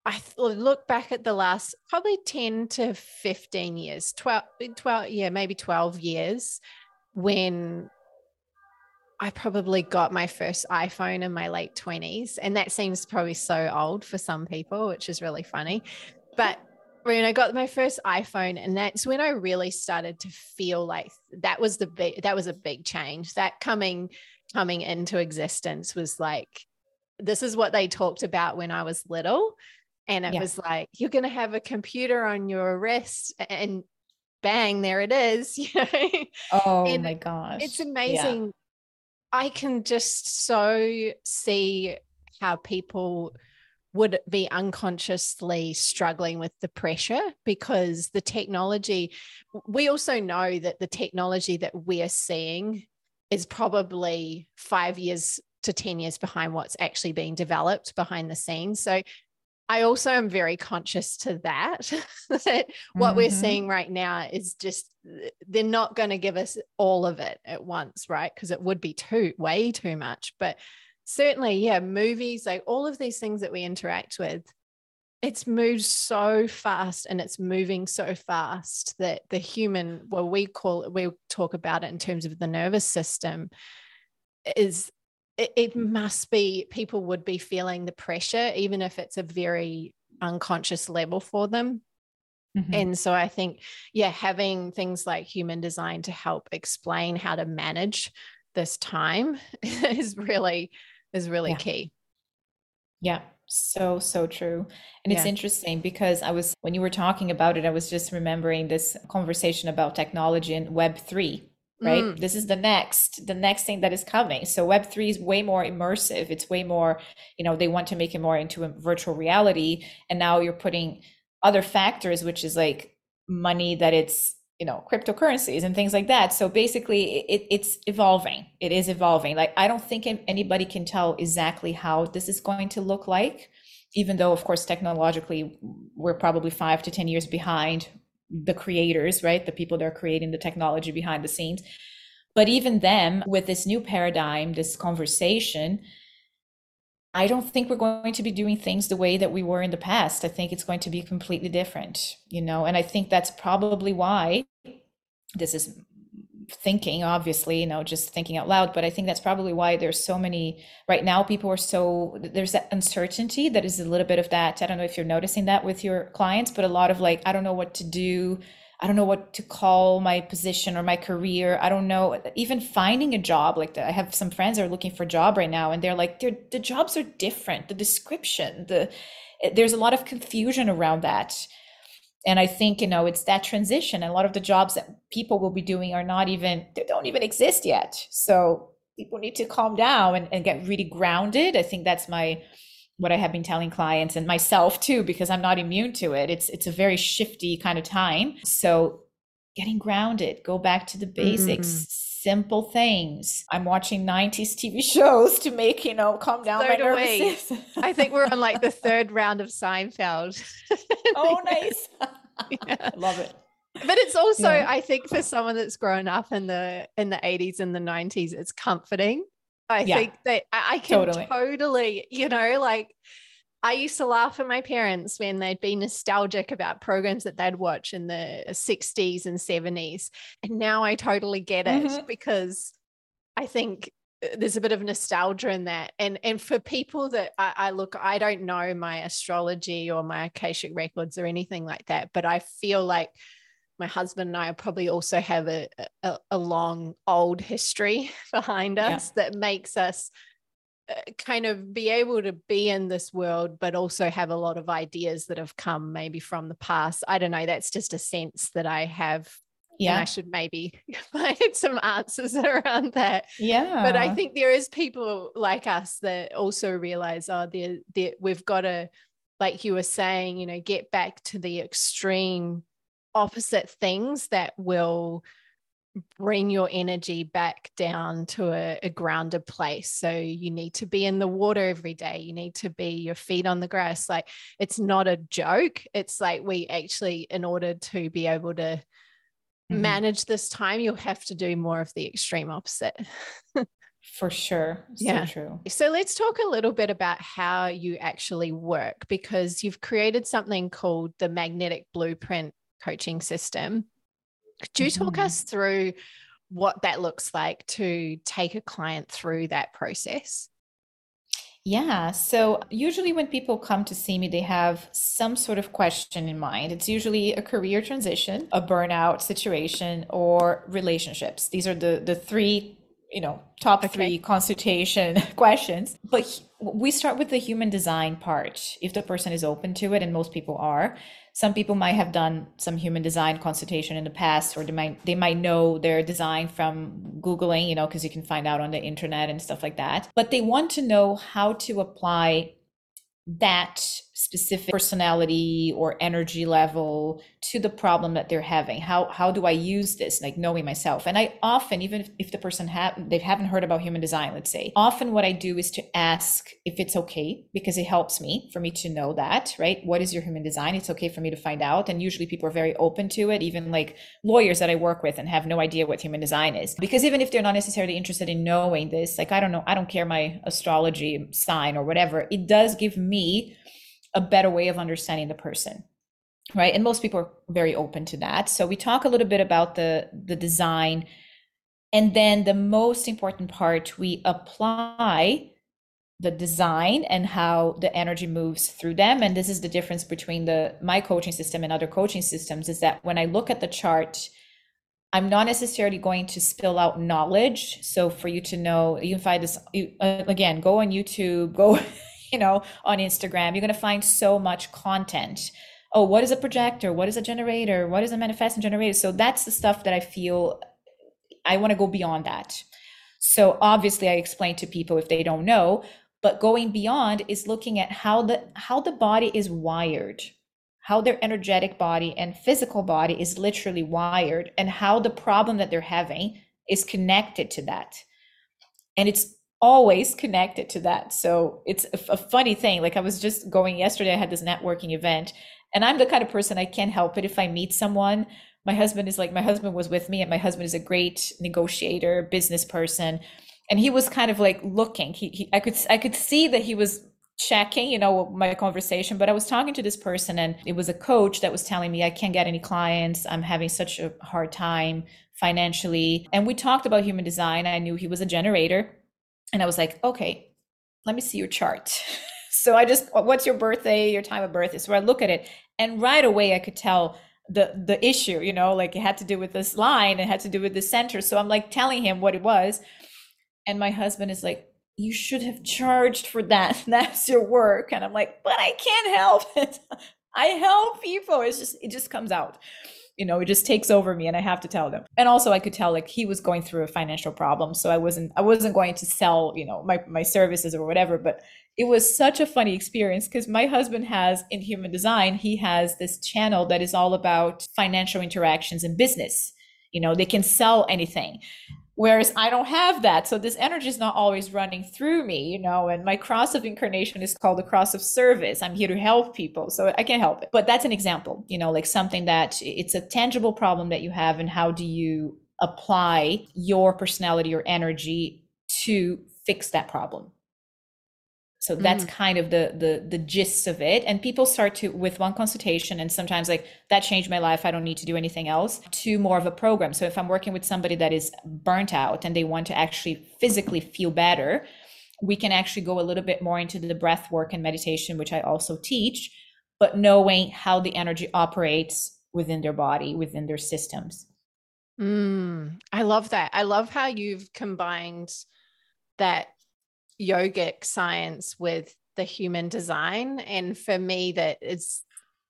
i look back at the last probably 10 to 15 years 12 12 yeah maybe 12 years when I probably got my first iPhone in my late 20s. And that seems probably so old for some people, which is really funny. But when I got my first iPhone, and that's when I really started to feel like that was the big that was a big change. That coming coming into existence was like this is what they talked about when I was little. And it yeah. was like, you're gonna have a computer on your wrist and bang, there it is. You know? Oh and my gosh. It's amazing. I can just so see how people would be unconsciously struggling with the pressure because the technology, we also know that the technology that we are seeing is probably five years to 10 years behind what's actually being developed behind the scenes. So I also am very conscious to that, that what mm-hmm. we're seeing right now is just, they're not going to give us all of it at once, right? Because it would be too, way too much. But certainly, yeah, movies, like all of these things that we interact with, it's moved so fast and it's moving so fast that the human, well, we call it, we talk about it in terms of the nervous system, is it, it must be people would be feeling the pressure, even if it's a very unconscious level for them. Mm-hmm. And so I think, yeah, having things like human design to help explain how to manage this time is really is really yeah. key. Yeah, so, so true. And it's interesting because I was, when you were talking about it, I was just remembering this conversation about technology and Web3 right? Mm. this is the next the next thing that is coming. So web3 is way more immersive. It's way more you know they want to make it more into a virtual reality. And now you're putting other factors which is like money that it's you know cryptocurrencies and things like that. So basically it, it's evolving. It is evolving. Like i don't think anybody can tell exactly how this is going to look like even though of course technologically we're probably five to ten years behind the creators, right? The people that are creating the technology behind the scenes. But even them, with this new paradigm, this conversation, I don't think we're going to be doing things the way that we were in the past. I think it's going to be completely different, you know, and I think that's probably why this is thinking obviously you know just thinking out loud but i think that's probably why there's so many right now people are so there's that uncertainty that is a little bit of that i don't know if you're noticing that with your clients but a lot of like i don't know what to do. I don't know what to call my position or my career. I don't know. Even finding a job like i have some friends are looking for a job right now and they're like they're, the jobs are different. The description the eh, there's a lot of confusion around that and i think you know it's that transition a lot of the jobs that people will be doing are not even they don't even exist yet. So people need to calm down and, and get really grounded. I think that's my what i have been telling clients and myself too because i'm not immune to it. It's it's a very shifty kind of time. So getting grounded go back to the basics mm-hmm. Simple things i'm watching 90s tv shows to make you know calm down so my nervous system. i think we're on like the third round of seinfeld oh nice yeah. love it but it's also yeah. i think for someone that's grown up in the in the 80s and the 90s it's comforting i yeah. think that i, I can totally. totally you know like I used to laugh at my parents when they'd be nostalgic about programs that they'd watch in the 60s and 70s. And now I totally get it mm-hmm. because I think uh, there's a bit of nostalgia in that. And and for people that I, I, look, I don't know my astrology or my Akashic records or anything like that, but I feel like my husband and I probably also have a, a, a long old history behind us yeah. that makes us Uh, kind of be able to be in this world, but also have a lot of ideas that have come maybe from the past. I don't know. That's just a sense that I have. Yeah. I should maybe find some answers around that. Yeah. But I think there is people like us that also realize, oh, there, there, we've got to, like you were saying, you know, get back to the extreme opposite things that will bring your energy back down to a, a, grounded place. So you need to be in the water every day. You need to be your feet on the grass. Like it's not a joke. It's like we actually, in order to be able to mm-hmm. manage this time, you'll have to do more of the extreme opposite. For sure. So yeah. true. So let's talk a little bit about how you actually work because you've created something called the magnetic blueprint coaching system could you talk mm-hmm. us through what that looks like to take a client through that process? Yeah. So usually when people come to see me, they have some sort of question in mind. It's usually a career transition, a burnout situation, or relationships. These are the the three, you know, top okay. three consultation questions. But we start with the human design part if the person is open to it, and most people are some people might have done some human design consultation in the past or they might they might know their design from googling you know because you can find out on the internet and stuff like that but they want to know how to apply that specific personality or energy level to the problem that they're having? How how do i use this like knowing myself? And i often even if, if the person have they haven't heard about human design let's say often what i do is to ask if it's okay because it helps me for me to know that right? What is your human design? It's okay for me to find out. And usually people are very open to it even like lawyers that i work with and have no idea what human design is. Because even if they're not necessarily interested in knowing this like i don't know i don't care my astrology sign or whatever it does give me a better way of understanding the person right? And most people are very open to that. So we talk a little bit about the the design. And then the most important part we apply the design and how the energy moves through them. And this is the difference between the my coaching system and other coaching systems is that when i look at the chart i'm not necessarily going to spill out knowledge. So for you to know you can find this you, uh, again go on youtube go you know, on Instagram, you're going to find so much content. Oh, what is a projector? What is a generator? What is a manifesting generator? So that's the stuff that I feel I want to go beyond that. So obviously I explain to people if they don't know, but going beyond is looking at how the how the body is wired how their energetic body and physical body is literally wired and how the problem that they're having is connected to that and it's always connected to that. So it's a, funny thing. Like I was just going yesterday, I had this networking event And I'm the kind of person I can't help it if I meet someone. My husband is like, my husband was with me, and my husband is a great negotiator, business person. And he was kind of like looking. He, he I could I could see that he was checking, you know, my conversation. But I was talking to this person, and it was a coach that was telling me I can't get any clients. I'm having such a hard time financially. And we talked about human design. I knew he was a generator. And I was like, okay, let me see your chart. so I just, oh, what's your birthday, your time of birth? So I look at it, and right away I could tell the the issue, you know, like it had to do with this line, it had to do with the center. So I'm like telling him what it was. And my husband is like, you should have charged for that. That's your work. And I'm like, but I can't help it. I help people. It's just, it just comes out. You know, it just takes over me and I have to tell them. And also I could tell like he was going through a financial problem. So I wasn't, I wasn't going to sell, you know, my, my services or whatever, but it was such a funny experience because my husband has in human design, he has this channel that is all about financial interactions and business. You know, they can sell anything. Whereas I don't have that. So this energy is not always running through me, you know, and my cross of incarnation is called the cross of service. I'm here to help people. So I can't help it. But that's an example, you know, like something that it's a tangible problem that you have and how do you apply your personality or energy to fix that problem? So that's mm. kind of the the the gist of it. And people start to with one consultation and sometimes like that changed my life. I don't need to do anything else to more of a program. So if i'm working with somebody that is burnt out and they want to actually physically feel better we can actually go a little bit more into the breath work and meditation which i also teach but knowing how the energy operates within their body within their systems. Mm, i love that. I love how you've combined that yogic science with the human design. And for me that is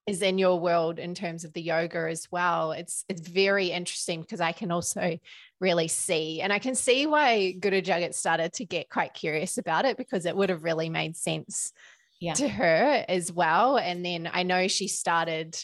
is in your world in terms of the yoga as well. It's it's very interesting because i can also really see. And i can see why guru jagat started to get quite curious about it because it would have really made sense yeah. to her as well. And then i know she started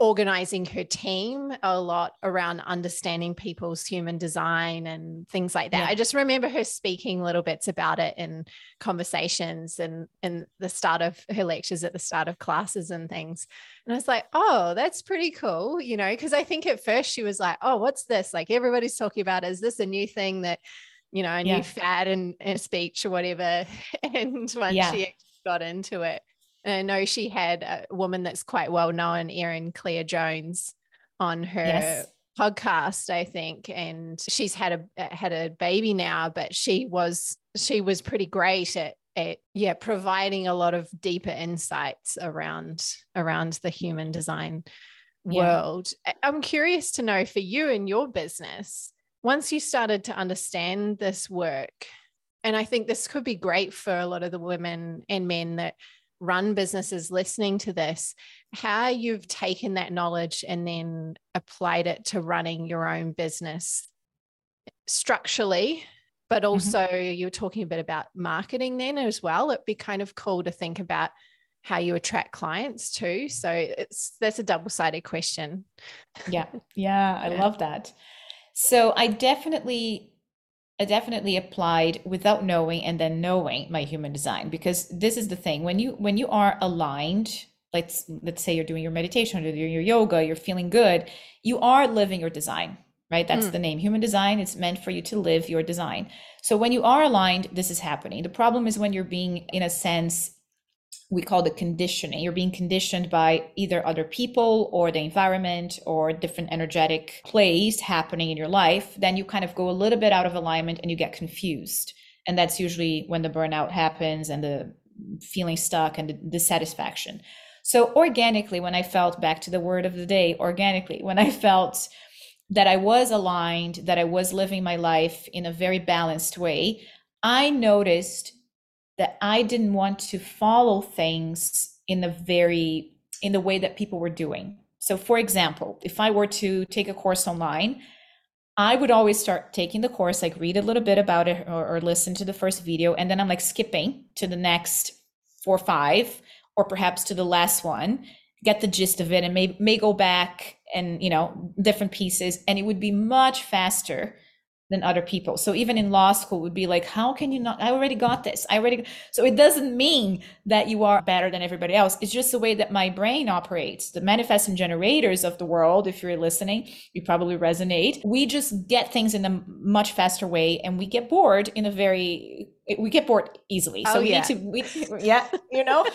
organizing her team a lot around understanding people's human design and things like that. Yeah. I just remember her speaking little bits about it in conversations and in the start of her lectures at the start of classes and things. And I was like, oh, that's pretty cool, you know, because I think at first she was like, oh, what's this? Like everybody's talking about, is this a new thing that, you know, a new yeah. fad in, in speech or whatever? And once yeah. she got into it, and I know she had a woman that's quite well known, Erin Claire Jones, on her yes. podcast, I think, and she's had a uh, had a baby now, but she was she was pretty great at at yeah yeah—providing a lot of deeper insights around around the human design yeah. world. I'm curious to know for you and your business, once you started to understand this work, and I think this could be great for a lot of the women and men that run businesses listening to this, how you've taken that knowledge and then applied it to running your own business structurally. But mm-hmm. also, mm-hmm. you were talking a bit about marketing then as well. It'd be kind of cool to think about how you attract clients too. So it's that's a double-sided question. Yeah. Yeah, I yeah. love that. So I definitely I definitely applied without knowing and then knowing my human design because this is the thing when you when you are aligned let's let's say you're doing your meditation or doing your yoga you're feeling good you are living your design right? That's mm. the name. Human design it's meant for you to live your design. So when you are aligned this is happening. The problem is when you're being in a sense we call the conditioning. You're being conditioned by either other people or the environment or different energetic plays happening in your life. Then you kind of go a little bit out of alignment and you get confused. And that's usually when the burnout happens and the feeling stuck and the dissatisfaction. So, organically, when I felt back to the word of the day, organically, when I felt that I was aligned, that I was living my life in a very balanced way, I noticed that I didn't want to follow things in the very in the way that people were doing. So for example, if I were to take a course online, I would always start taking the course, like read a little bit about it or, or listen to the first video, and then I'm like skipping to the next four or five, or perhaps to the last one, get the gist of it, and may may go back and you know different pieces, and it would be much faster than other people. So even in law school would be like, how can you not? I already got this. I already. So it doesn't mean that you are better than everybody else. It's just the way that my brain operates. The manifesting generators of the world, if you're listening, you probably resonate. We just get things in a much faster way and we get bored in a very, we get bored easily. Oh, so oh, we yeah. need to, we, yeah, you know?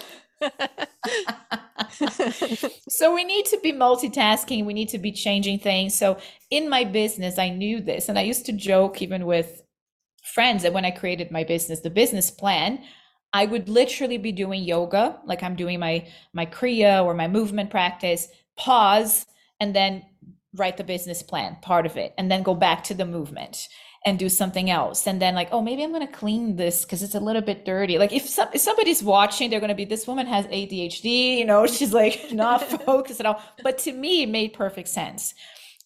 so we need to be multitasking. We need to be changing things. So in my business i knew this and i used to joke even with friends that when i created my business the business plan i would literally be doing yoga like i'm doing my my kriya or my movement practice pause and then write the business plan part of it and then go back to the movement and do something else. And then like oh maybe i'm going to clean this because it's a little bit dirty. Like if, some, if somebody's watching they're going to be this woman has adhd you know she's like not focused at all. But to me it made perfect sense.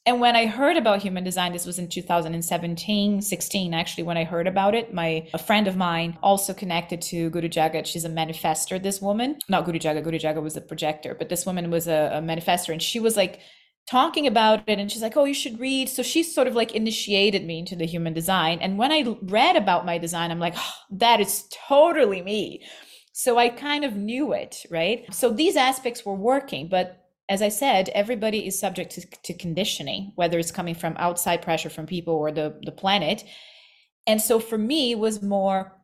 And when i heard about human design this was in 2017 16 actually when i heard about it my a friend of mine also connected to guru jagat she's a manifester this woman. Not guru jagat guru jagat was a projector but this woman was a, a manifester and she was like talking about it and she's like oh you should read. So she sort of like initiated me into the human design and when i read about my design i'm like oh, that is totally me. So i kind of knew it right? So these aspects were working but as i said everybody is subject to, to conditioning whether it's coming from outside pressure from people or the, the planet. And so for me was more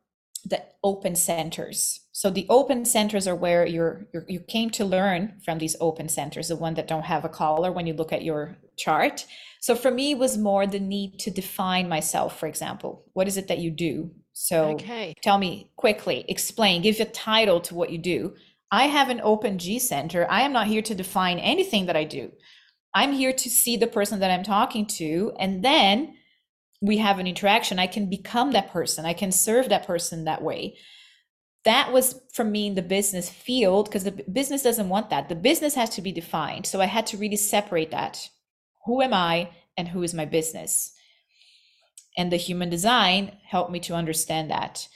the open centers. So the open centers are where you're, you're, you came to learn from these open centers, the one that don't have a collar when you look at your chart. So for me was more the need to define myself, for example. What is it that you do? So okay. tell me quickly, explain, give a title to what you do. I have an open G center. I am not here to define anything that I do. I'm here to see the person that I'm talking to and then we have an interaction, I can become that person. I can serve that person that way. That was for me in the business field because the business doesn't want that. The business has to be defined. So I had to really separate that. Who am I and who is my business? And the human design helped me to understand that.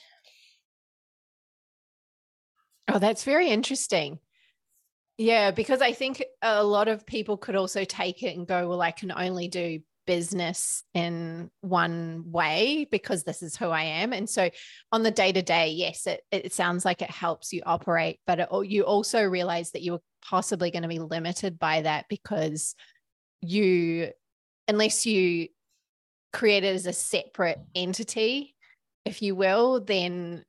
Oh, that's very interesting. Yeah, because I think a lot of people could also take it and go, well, I can only do business in one way because this is who I am. And so on the day to day, yes, it, it sounds like it helps you operate, but it, oh, you also realize that you are possibly going to be limited by that because you, unless you create it as a separate entity, if you will, then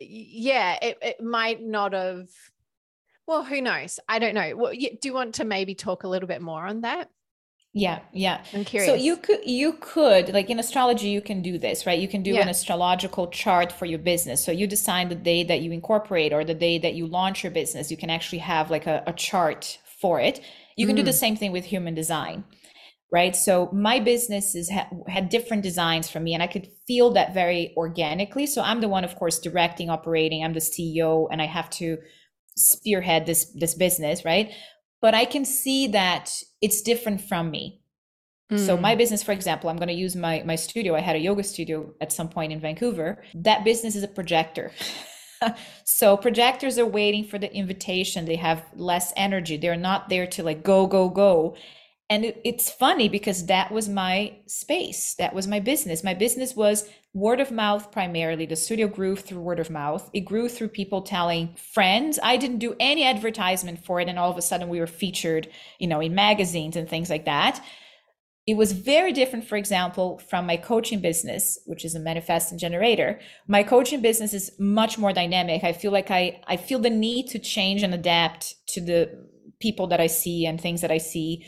yeah, it, it might not have. Well, who knows? I don't know. Well, do you want to maybe talk a little bit more on that? Yeah, yeah. I'm curious. So you could you could like in astrology you can do this, right? You can do yeah. an astrological chart for your business. So you decide the day that you incorporate or the day that you launch your business. You can actually have like a, a chart for it. You can mm. do the mm. same thing with human design. Right. So my businesses ha- had different designs for me and I could feel that very organically. So I'm the one, of course, directing, operating. I'm the CEO and I have to spearhead this this business, right? But I can see that it's different from me. Mm. So my hmm. business, for example, I'm going to use my my studio. I had a yoga studio at some point in Vancouver. That business is a projector. so projectors are waiting for the invitation. They have less energy. They're not there to like go go go. And it, it's funny because that was my space. That was my business. My business was word of mouth primarily. The studio grew through word of mouth. It grew through people telling friends. I didn't do any advertisement for it. And all of a sudden we were featured, you know, in magazines and things like that. It was very different, for example, from my coaching business, which is a manifesting generator. My coaching business is much more dynamic. I feel like I, I feel the need to change and adapt to the people that I see and things that I see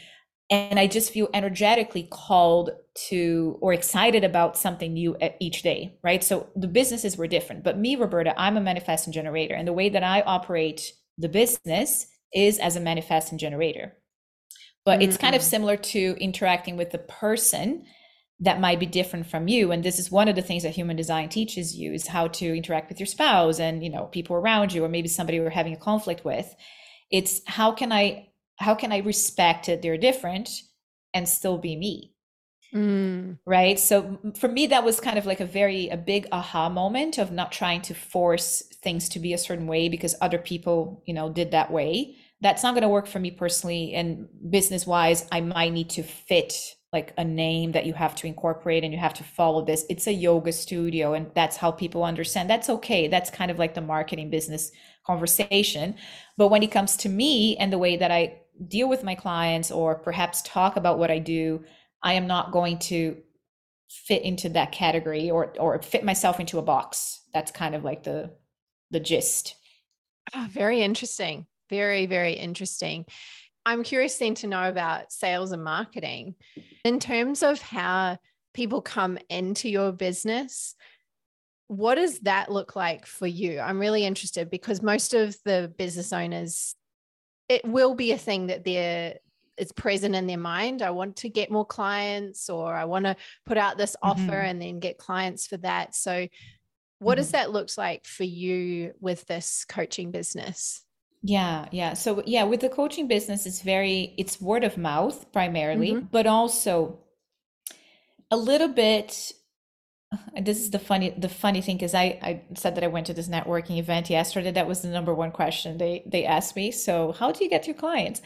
and I just feel energetically called to or excited about something new each day, right? So the businesses were different, but me, Roberta, I'm a manifesting generator, and the way that I operate the business is as a manifesting generator. But mm-hmm. it's kind of mm-hmm. similar to interacting with the person that might be different from you and this is one of the things that human design teaches you is how to interact with your spouse and you know people around you or maybe somebody you're having a conflict with it's how can i how can I respect that they're different and still be me? Mm. Right. So for me, that was kind of like a very, a big aha moment of not trying to force things to be a certain way because other people, you know, did that way. That's not going to work for me personally. And business wise, I might need to fit like a name that you have to incorporate and you have to follow this. It's a yoga studio and that's how people understand. That's okay. That's kind of like the marketing business conversation. But when it comes to me and the way that I deal with my clients or perhaps talk about what I do, I am not going to fit into that category or or fit myself into a box. That's kind of like the the gist. Oh, very interesting. Very, very interesting. I'm curious then to know about sales and marketing in terms of how people come into your business. What does that look like for you? I'm really interested because most of the business owners, it will be a thing that they're it's present in their mind. I want to get more clients, or I want to put out this offer mm-hmm. and then get clients for that. So, what mm-hmm. does that look like for you with this coaching business? Yeah, yeah. So yeah, with the coaching business, it's very it's word of mouth primarily, mm-hmm. but also a little bit this is the funny the funny thing is I, I said that I went to this networking event yesterday. That was the number one question they they asked me. So how do you get your clients?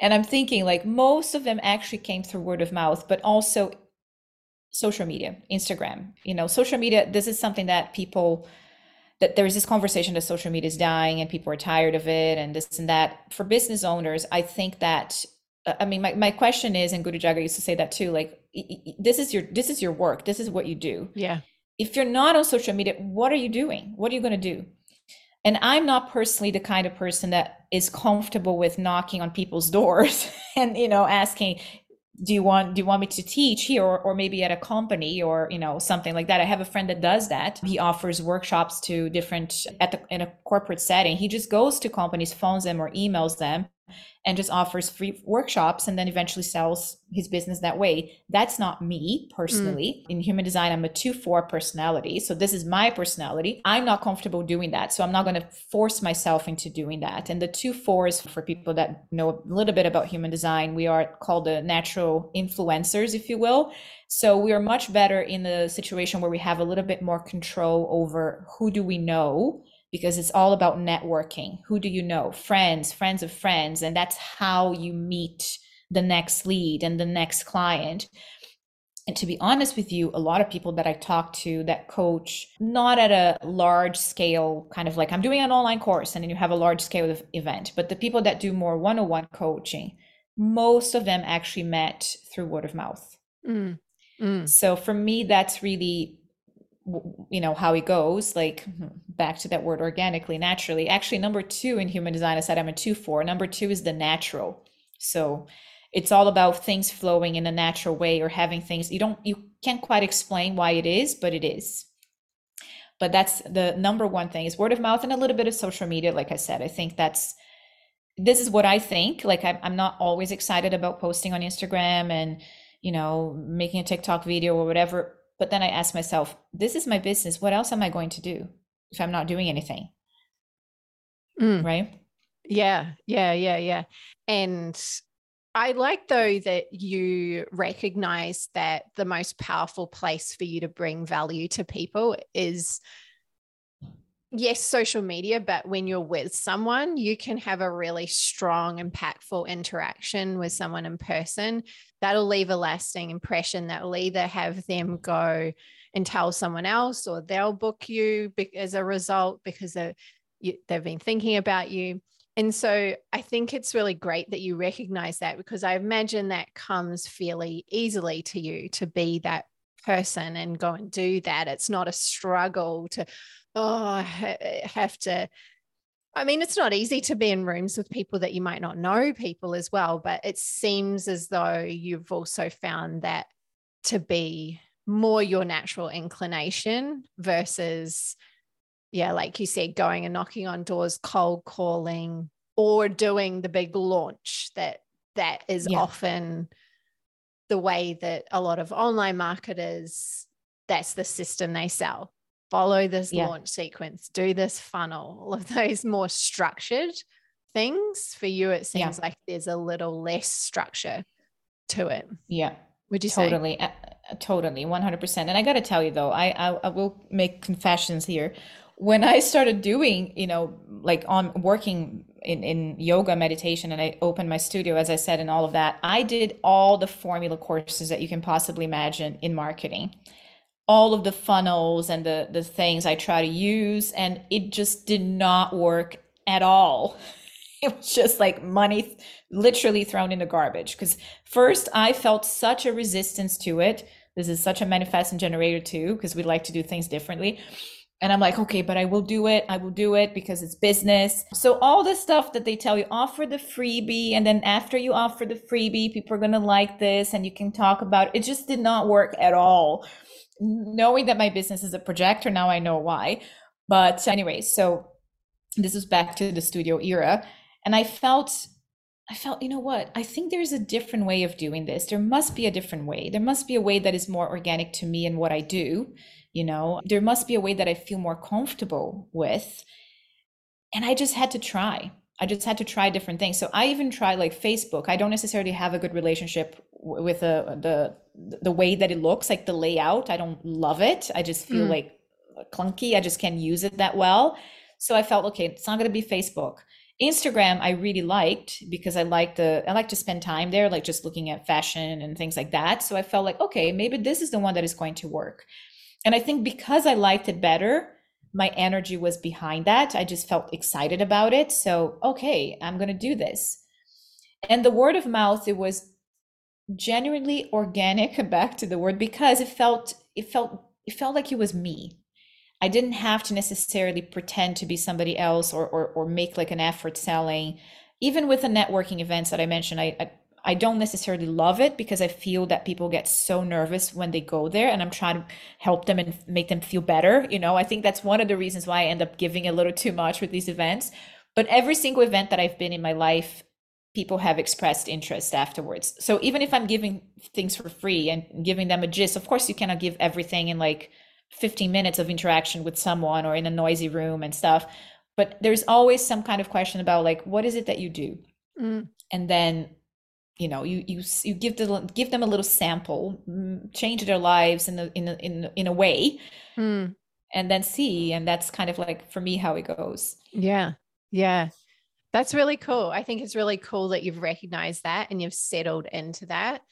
And I'm thinking like most of them actually came through word of mouth, but also social media, Instagram. You know, social media, this is something that people that there's this conversation that social media is dying and people are tired of it and this and that. For business owners, I think that uh, I mean my, my question is and Guru Jagat used to say that too, like this is your this is your work. This is what you do. Yeah. If you're not on social media, what are you doing? What are you going to do? And I'm not personally the kind of person that is comfortable with knocking on people's doors and you know asking do you want do you want me to teach here or, or maybe at a company or you know something like that? I have a friend that does that. He offers workshops to different at the in a corporate setting. He just goes to companies phones them or emails them and just offers free workshops and then eventually sells his business that way. That's not me personally. Mm. In human design, I'm a 2 4 personality. So this is my personality. I'm not comfortable doing that. So I'm not going to force myself into doing that. And the 2 4s, for people that know a little bit about human design, we are called the natural influencers, if you will. So we are much better in the situation where we have a little bit more control over who do we know because it's all about networking. Who do you know? Friends, friends of friends. And that's how you meet the next lead and the next client. And to be honest with you, a lot of people that I talk to that coach, not at a large scale, kind of like I'm doing an online course and then you have a large scale event, but the people that do more one on one coaching, most of them actually met through word of mouth. Mm. Mm. So for me, that's really you know how it goes like back to that word organically naturally. Actually number two in human design i said i'm a two four number two is the natural. So it's all about things flowing in a natural way or having things. You don't you can't quite explain why it is but it is. But that's the number one thing is word of mouth and a little bit of social media like i said. I think that's this is what i think. Like i'm not always excited about posting on instagram and you know making a tiktok video or whatever but then I ask myself, this is my business. What else am I going to do if I'm not doing anything? Mm. Right? Yeah, yeah, yeah, yeah. And I like though that you recognize that the most powerful place for you to bring value to people is yes, social media, but when you're with someone, you can have a really strong, impactful interaction with someone in person. That'll leave a lasting impression that will either have them go and tell someone else or they'll book you as a result because they've been thinking about you. And so I think it's really great that you recognize that because I imagine that comes fairly easily to you to be that person and go and do that. It's not a struggle to, oh, I have to. I mean, it's not easy to be in rooms with people that you might not know people as well, but it seems as though you've also found that to be more your natural inclination versus, yeah, like you said, going and knocking on doors, cold calling, or doing the big launch that that is yeah. often the way that a lot of online marketers that's the system they sell follow this yeah. launch sequence, do this funnel, all of those more structured things. For you, it seems yeah. like there's a little less structure to it. Yeah. Would you totally, say? Uh, totally, 100%. And I got to tell you though, I, I, I will make confessions here. when I started doing, you know, like on working in, in yoga meditation and I opened my studio, as I said, and all of that, I did all the formula courses that you can possibly imagine in marketing. All of the funnels and the, the things I try to use, and it just did not work at all. It was just like money literally thrown in the garbage. Because first, I felt such a resistance to it. This is such a manifesting generator, too, because we like to do things differently and I'm like, okay, but I will do it. I will do it because it's business. So all the stuff that they tell you, offer the freebie. And then after you offer the freebie, people are going to like this and you can talk about it. it just did not work at all. Knowing that my business is a projector, now I know why. But anyway, so this is back to the studio era. And I felt I felt, you know what? I think there's a different way of doing this. There must be a different way. There must be a way that is more organic to me and what I do you know there must be a way that i feel more comfortable with and i just had to try i just had to try different things. So i even tried like facebook. I don't necessarily have a good relationship with the the the way that it looks like the layout. I don't love it. I just feel mm. like clunky. I just can't use it that well. So i felt okay it's not going to be facebook. Instagram i really liked because i like the i like to spend time there like just looking at fashion and things like that. So i felt like okay maybe this is the one that is going to work. And I think because I liked it better, my energy was behind that. I just felt excited about it. So, okay, I'm going to do this. And the word of mouth, it was genuinely organic back to the word because it felt it felt it felt like it was me. I didn't have to necessarily pretend to be somebody else or or, or make like an effort selling. Even with the networking events that I mentioned, I, I I don't necessarily love it because I feel that people get so nervous when they go there and I'm trying to help them and make them feel better. You know, I think that's one of the reasons why I end up giving a little too much with these events. But every single event that I've been in my life, people have expressed interest afterwards. So even if I'm giving things for free and giving them a gist, of course you cannot give everything in like 15 minutes of interaction with someone or in a noisy room and stuff. But there's always some kind of question about like, what is it that you do? Mm. And then you know you you you give them give them a little sample mm, change their lives in a in a, in, in a way. Mm. and then see and that's kind of like for me how it goes. Yeah. Yeah. That's really cool. I think it's really cool that you've recognized that and you've settled into that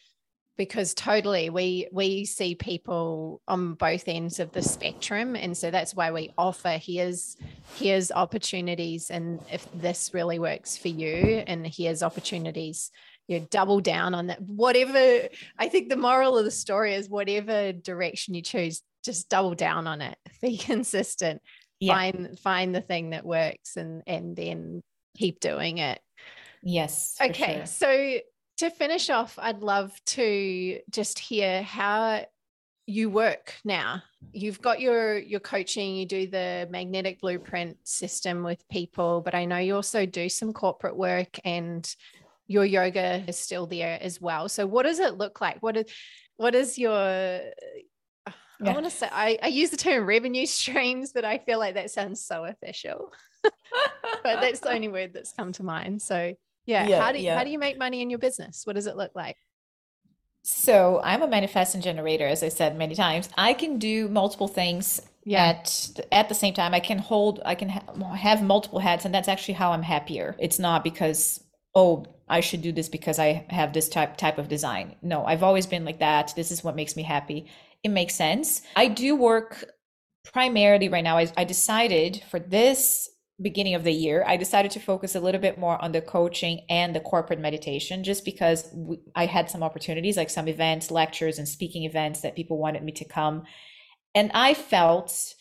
because totally we we see people on both ends of the spectrum. And so that's why we offer here's here's opportunities and if this really works for you and here's opportunities you know, double down on that. Whatever, I think the moral of the story is whatever direction you choose, just double down on it. Be consistent. Yeah. Find find the thing that works and and then keep doing it. Yes. Okay. Sure. So to finish off, I'd love to just hear how you work now you've got your your coaching you do the magnetic blueprint system with people but i know you also do some corporate work and your yoga is still there as well. So what does it look like? What is what is your I want to say I, I use the term revenue streams, but I feel like that sounds so official. but that's the only word that's come to mind. So yeah, yeah how do you, yeah. how do you make money in your business? What does it look like? So I'm a manifesting generator, as I said many times. I can do multiple things yeah. at at the same time. I can hold, I can ha- have multiple hats, and that's actually how I'm happier. It's not because oh I should do this because I have this type type of design. No, I've always been like that. This is what makes me happy. It makes sense. I do work primarily right now. I, I decided for this beginning of the year, I decided to focus a little bit more on the coaching and the corporate meditation just because we, I had some opportunities, like some events, lectures, and speaking events that people wanted me to come. And I felt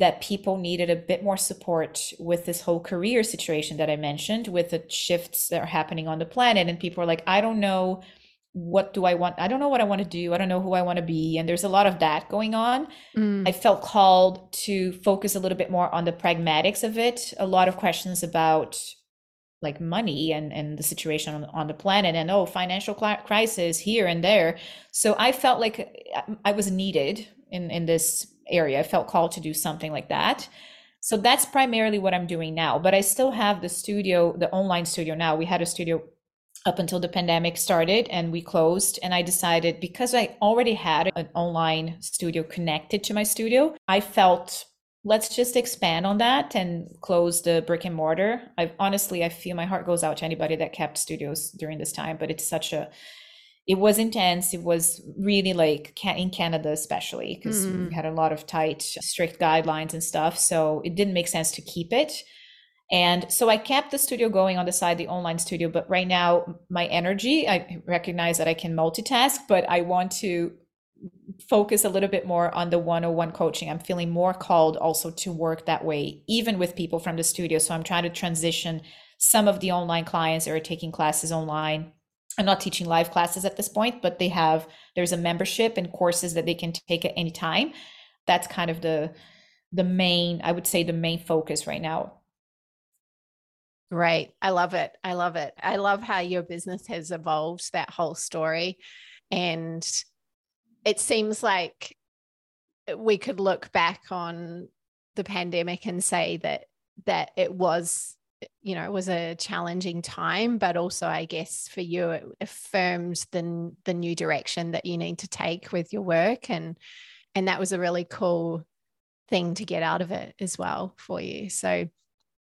that people needed a bit more support with this whole career situation that I mentioned, with the shifts that are happening on the planet. And people are like, I don't know what do I want? I don't know what I want to do. I don't know who I want to be. And there's a lot of that going on. Mm. I felt called to focus a little bit more on the pragmatics of it. A lot of questions about like money and, and the situation on, on the planet and oh financial crisis here and there so i felt like i was needed in in this area. I felt called to do something like that. So that's primarily what I'm doing now. But I still have the studio, the online studio now. We had a studio up until the pandemic started and we closed. And I decided because I already had an online studio connected to my studio, I felt let's just expand on that and close the brick and mortar. I honestly, I feel my heart goes out to anybody that kept studios during this time, but it's such a, it was intense. It was really like in Canada, especially because mm. we had a lot of tight, strict guidelines and stuff. So it didn't make sense to keep it. And so I kept the studio going on the side, the online studio. But right now, my energy, I recognize that I can multitask, but I want to focus a little bit more on the one-on-one coaching. I'm feeling more called also to work that way, even with people from the studio. So I'm trying to transition some of the online clients that are taking classes online. I'm not teaching live classes at this point, but they have there's a membership and courses that they can take at any time. That's kind of the the main, I would say the main focus right now. Right. I love it. I love it. I love how your business has evolved that whole story. And it seems like we could look back on the pandemic and say that that it was you know it was a challenging time but also i guess for you it affirmed the the new direction that you need to take with your work and and that was a really cool thing to get out of it as well for you so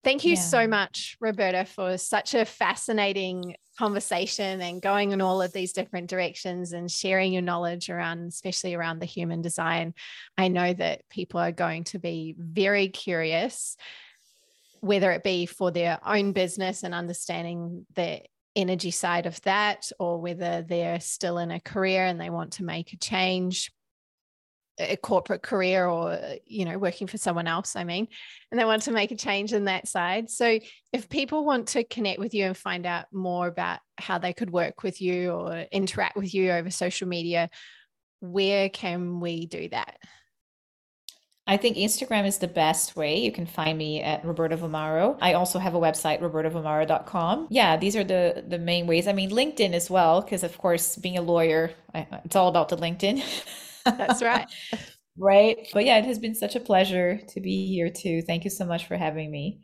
Thank you yeah. so much, Roberta, for such a fascinating conversation and going in all of these different directions and sharing your knowledge around, especially around the human design. I know that people are going to be very curious, whether it be for their own business and understanding the energy side of that, or whether they're still in a career and they want to make a change a corporate career or you know working for someone else i mean and they want to make a change in that side. So if people want to connect with you and find out more about how they could work with you or interact with you over social media where can we do that I think Instagram is the best way. You can find me at Roberta Vomaro. I also have a website, robertavomaro.com. Yeah, these are the the main ways. I mean, LinkedIn as well, because of course, being a lawyer, I, it's all about the LinkedIn. That's right. right. But yeah, it has been such a pleasure to be here too. Thank you so much for having me.